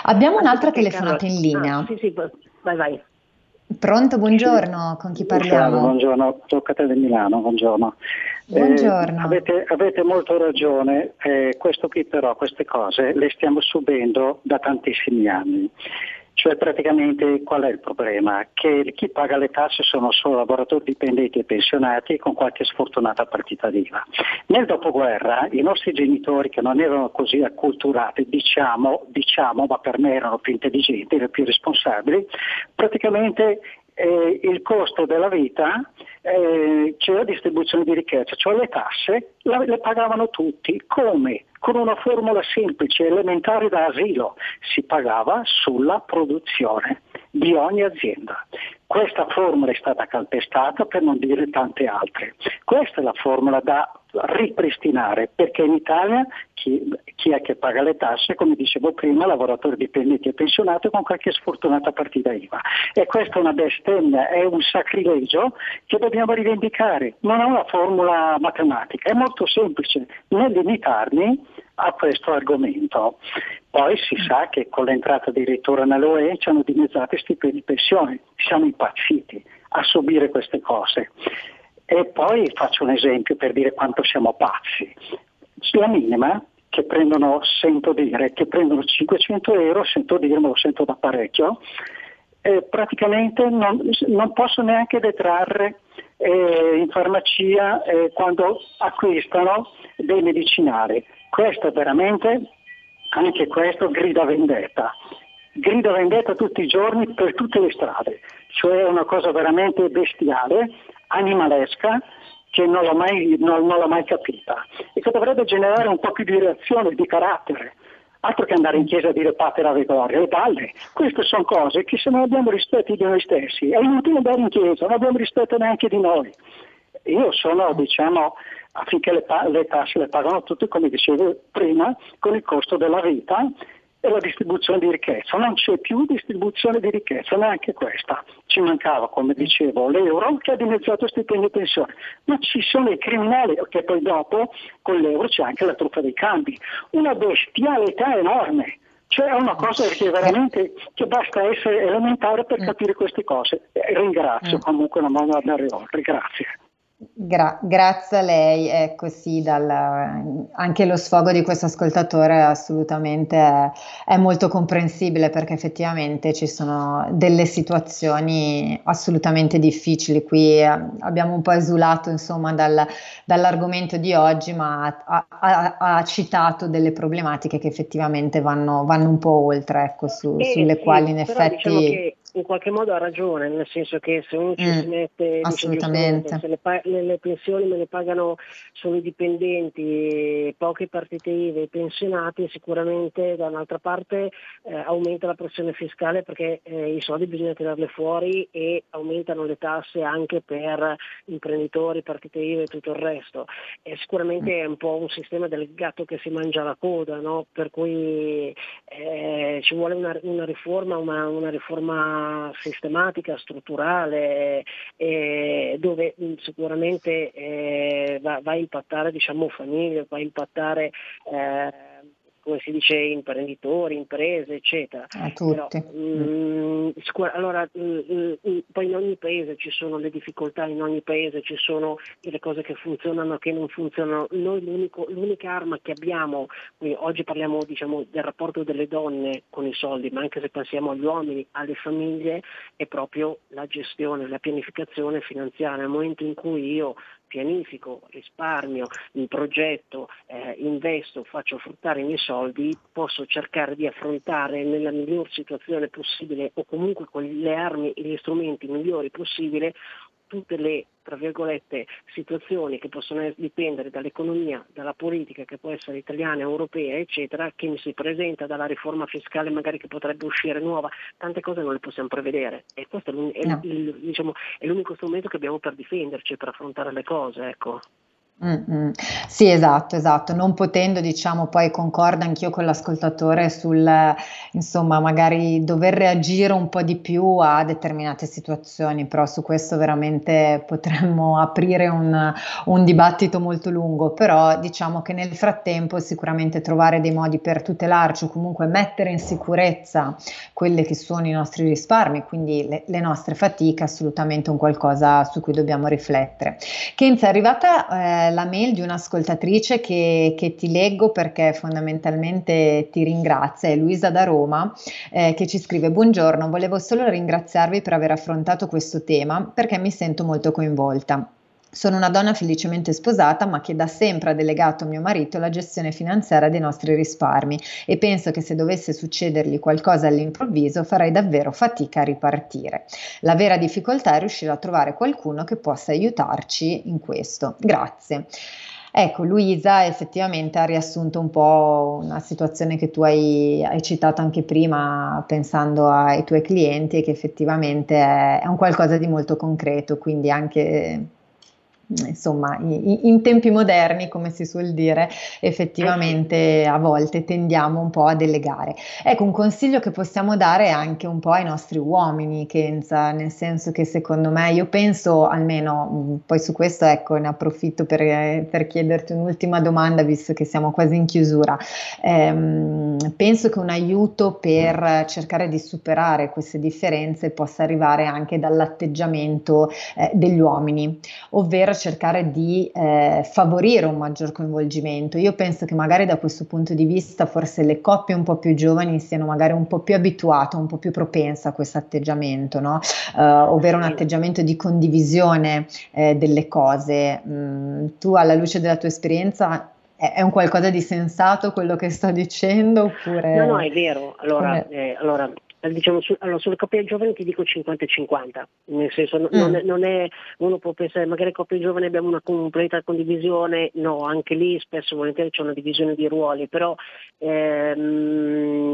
Abbiamo un'altra telefonata in linea. Ah, sì, sì, vai, vai. Pronto, buongiorno, con chi parliamo? Buongiorno, Toccate di Milano, buongiorno. Buongiorno. Eh, avete, avete, molto ragione, eh, questo qui però, queste cose le stiamo subendo da tantissimi anni. Cioè praticamente qual è il problema? Che chi paga le tasse sono solo lavoratori dipendenti e pensionati con qualche sfortunata partita d'IVA. Nel dopoguerra i nostri genitori che non erano così acculturati, diciamo, diciamo ma per me erano più intelligenti, erano più responsabili, praticamente eh, il costo della vita, eh, c'è la distribuzione di ricchezza, cioè le tasse la, le pagavano tutti. Come? Con una formula semplice, elementare da asilo, si pagava sulla produzione di ogni azienda. Questa formula è stata calpestata per non dire tante altre. Questa è la formula da ripristinare perché in Italia chi, chi, è che paga le tasse, come dicevo prima, lavoratori dipendenti e pensionati con qualche sfortunata partita IVA. E questa è una bestemmia, è un sacrilegio che dobbiamo rivendicare. Non è una formula matematica, è molto semplice nel limitarmi a questo argomento. Poi si sa che con l'entrata addirittura nell'UE ci hanno dimezzato i stipendi di pensione, siamo impazziti a subire queste cose. E poi faccio un esempio per dire quanto siamo pazzi. La minima che prendono, sento dire, che prendono 500 euro, sento dire, me lo sento da parecchio, eh, praticamente non, non, posso neanche detrarre eh, in farmacia eh, quando acquistano dei medicinali. Questo è veramente, anche questo, grida vendetta. Grida vendetta tutti i giorni per tutte le strade, cioè è una cosa veramente bestiale animalesca che non l'ho, mai, non, non l'ho mai capita e che dovrebbe generare un po' più di reazione, di carattere. Altro che andare in chiesa a dire patera ve gloria, le palle. Queste sono cose che se non abbiamo rispetto di noi stessi, è inutile andare in chiesa, non abbiamo rispetto neanche di noi. Io sono, diciamo, affinché le, le tasse le pagano tutte, come dicevo prima, con il costo della vita la distribuzione di ricchezza, non c'è più distribuzione di ricchezza, neanche questa. Ci mancava, come dicevo, l'euro che ha dimezzato stipendio e pensione, ma ci sono i criminali, che poi dopo con l'euro c'è anche la truffa dei cambi, una bestialità enorme. Cioè è una cosa che veramente che basta essere elementare per mm. capire queste cose. E ringrazio mm. comunque la modo andare oltre, grazie. Gra- grazie a lei, ecco sì, dal, anche lo sfogo di questo ascoltatore assolutamente è, è, molto comprensibile perché effettivamente ci sono delle situazioni assolutamente difficili. Qui eh, abbiamo un po' esulato insomma dal, dall'argomento di oggi, ma ha, ha, ha, citato delle problematiche che effettivamente vanno, vanno un po' oltre, ecco, su, eh, sulle sì, quali in effetti... Diciamo in qualche modo ha ragione, nel senso che se uno ci mm, si mette, assolutamente. se le, pa- le, le, pensioni me le pagano solo i dipendenti, poche partite IVA, i pensionati, sicuramente da un'altra parte eh, aumenta la pressione fiscale perché eh, i soldi bisogna tirarli fuori e aumentano le tasse anche per imprenditori, partite IVA e tutto il resto. E sicuramente è un po' un sistema del gatto che si mangia la coda, no? per cui eh, ci vuole una, una riforma, una, una riforma sistematica, strutturale, eh, dove sicuramente eh, va, va, a impattare diciamo, famiglie, va a impattare eh, come si dice, imprenditori, imprese, eccetera. A tutti. Però, mh, mm, allora, mh, mm, mh, mm, poi in ogni paese ci sono le difficoltà, in ogni paese ci sono delle cose che funzionano, che non funzionano. Noi l'unica arma che abbiamo, oggi parliamo diciamo, del rapporto delle donne con i soldi, ma anche se pensiamo agli uomini, alle famiglie, è proprio la gestione, la pianificazione finanziaria. Nel momento in cui io pianifico, risparmio, mi progetto, eh, investo, faccio fruttare i miei soldi, posso cercare di affrontare nella miglior situazione possibile o comunque con le armi e gli strumenti migliori possibili tutte le tra virgolette, situazioni che possono dipendere dall'economia, dalla politica che può essere italiana, europea, eccetera, che mi si presenta dalla riforma fiscale magari che potrebbe uscire nuova, tante cose non le possiamo prevedere e questo è, l'un- no. il, diciamo, è l'unico strumento che abbiamo per difenderci, per affrontare le cose. Ecco. Mm-mm. Sì, esatto, esatto. Non potendo, diciamo, poi concordo anch'io con l'ascoltatore sul, insomma, magari dover reagire un po' di più a determinate situazioni, però su questo veramente potremmo aprire un, un dibattito molto lungo, però diciamo che nel frattempo sicuramente trovare dei modi per tutelarci o comunque mettere in sicurezza quelli che sono i nostri risparmi, quindi le, le nostre fatiche, assolutamente un qualcosa su cui dobbiamo riflettere. Kenza, è arrivata... Eh, la mail di un'ascoltatrice che, che, ti leggo perché fondamentalmente ti ringrazia, è Luisa da Roma eh, che ci scrive buongiorno, volevo solo ringraziarvi per aver affrontato questo tema perché mi sento molto coinvolta. Sono una donna felicemente sposata, ma che da sempre ha delegato a mio marito la gestione finanziaria dei nostri risparmi e penso che se dovesse succedergli qualcosa all'improvviso farei davvero fatica a ripartire. La vera difficoltà è riuscire a trovare qualcuno che possa aiutarci in questo. Grazie. Ecco, Luisa effettivamente ha riassunto un po' una situazione che tu hai, hai citato anche prima pensando ai tuoi clienti che effettivamente è, è un qualcosa di molto concreto, quindi anche insomma, in, tempi moderni, come si suol dire, effettivamente a volte tendiamo un po' a delegare. Ecco, un consiglio che possiamo dare anche un po' ai nostri uomini, Kenza, nel senso che secondo me, io penso almeno, mm, poi su questo ecco, ne approfitto per, per chiederti un'ultima domanda, visto che siamo quasi in chiusura. Ehm, penso che un aiuto per cercare di superare queste differenze possa arrivare anche dall'atteggiamento eh, degli uomini, ovvero cercare di eh, favorire un maggior coinvolgimento. Io penso che magari da questo punto di vista forse le coppie un po' più giovani siano magari un po' più abituate, un po' più propense a questo atteggiamento, no? uh, ovvero un atteggiamento di condivisione eh, delle cose. Mm, tu alla luce della tua esperienza è un qualcosa di sensato quello che sto dicendo oppure... No, no, è vero. Allora, eh, allora eh, diciamo, su, allora, sulle coppie giovani ti dico 50 e 50, nel senso mm. non, è, non, è, uno può pensare magari coppie giovani abbiamo una completa condivisione, no, anche lì spesso volentieri c'è una divisione di ruoli, però ehm,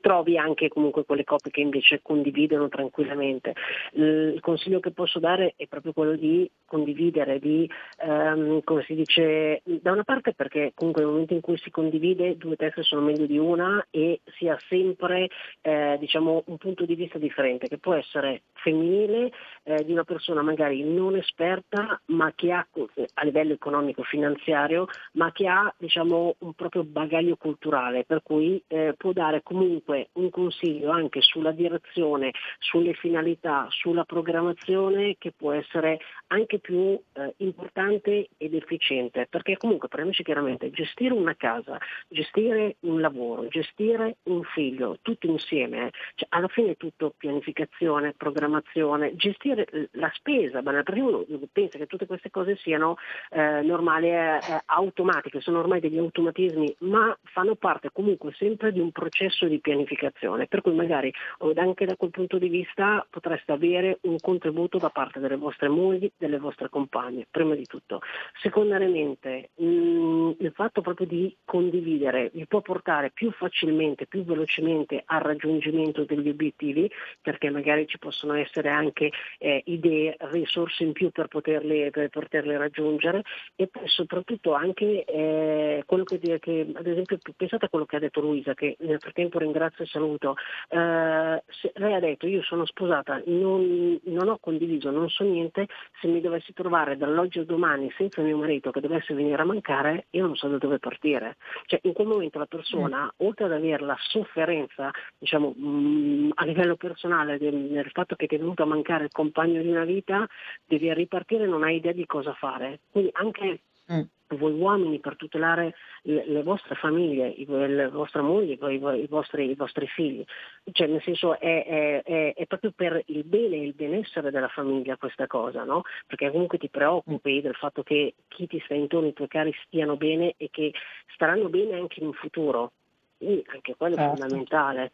trovi anche comunque quelle coppie che invece condividono tranquillamente. Il consiglio che posso dare è proprio quello di condividere, di, ehm, come si dice, da una parte parte perché comunque nel momento in cui si condivide due teste sono meglio di una e si ha sempre eh, diciamo, un punto di vista differente che può essere femminile eh, di una persona magari non esperta ma che ha a livello economico finanziario ma che ha diciamo, un proprio bagaglio culturale per cui eh, può dare comunque un consiglio anche sulla direzione, sulle finalità, sulla programmazione che può essere anche più eh, importante ed efficiente, perché comunque parliamoci chiaramente, gestire una casa, gestire un lavoro, gestire un figlio, tutto insieme, cioè, alla fine è tutto pianificazione, programmazione, gestire la spesa, perché uno pensa che tutte queste cose siano eh, normali, eh, automatiche, sono ormai degli automatismi, ma fanno parte comunque sempre di un processo di pianificazione, per cui magari anche da quel punto di vista potreste avere un contributo da parte delle vostre mogli, delle vostre compagne, prima di tutto. Secondariamente, mh, mm, il fatto proprio di condividere vi può portare più facilmente, più velocemente al raggiungimento degli obiettivi, perché magari ci possono essere anche eh, idee, risorse in più per poterle, per poterle, raggiungere e poi soprattutto anche eh, quello che, che, ad esempio, pensate a quello che ha detto Luisa, che nel frattempo ringrazio e saluto. Eh, lei ha detto io sono sposata, non, non ho condiviso, non so niente, se mi dovessi trovare dall'oggi al domani senza mio marito che dovesse venire a mancare, io non so da dove partire. Cioè, in quel momento la persona, mm. oltre ad avere la sofferenza, diciamo, mh, mm, a livello personale del, del, fatto che ti è venuto a mancare il compagno di una vita, devi ripartire e non hai idea di cosa fare. Quindi anche mm voi uomini per tutelare le, le vostre famiglie, i, le vostre mogli, i, i, vostri, i, vostri, figli. Cioè, nel senso è, è, è, è, proprio per il bene e il benessere della famiglia questa cosa, no? Perché comunque ti preoccupi del fatto che chi ti sta intorno, i tuoi cari stiano bene e che staranno bene anche in futuro. Quindi anche quello certo. è fondamentale.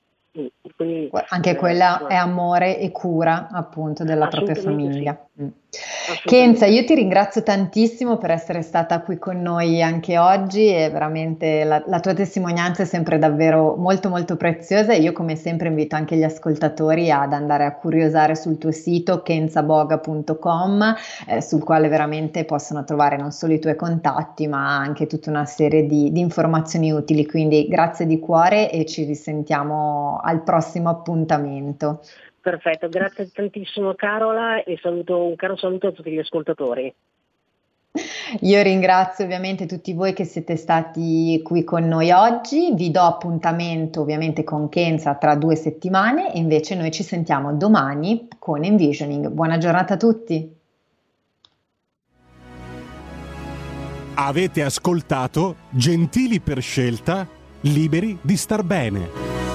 Quindi, anche quella è amore e cura appunto della propria famiglia. Sì. Mm. Kenza, io ti ringrazio tantissimo per essere stata qui con noi anche oggi e veramente la, la, tua testimonianza è sempre davvero molto molto preziosa e io come sempre invito anche gli ascoltatori ad andare a curiosare sul tuo sito kenzaboga.com eh, sul quale veramente possono trovare non solo i tuoi contatti ma anche tutta una serie di, di informazioni utili, quindi grazie di cuore e ci risentiamo al prossimo appuntamento. Perfetto, grazie tantissimo Carola e saluto, un caro saluto a tutti gli ascoltatori. Io ringrazio ovviamente tutti voi che siete stati qui con noi oggi, vi do appuntamento ovviamente con Kenza tra due settimane e invece noi ci sentiamo domani con Envisioning. Buona giornata a tutti. Avete ascoltato Gentili per scelta, liberi di star bene.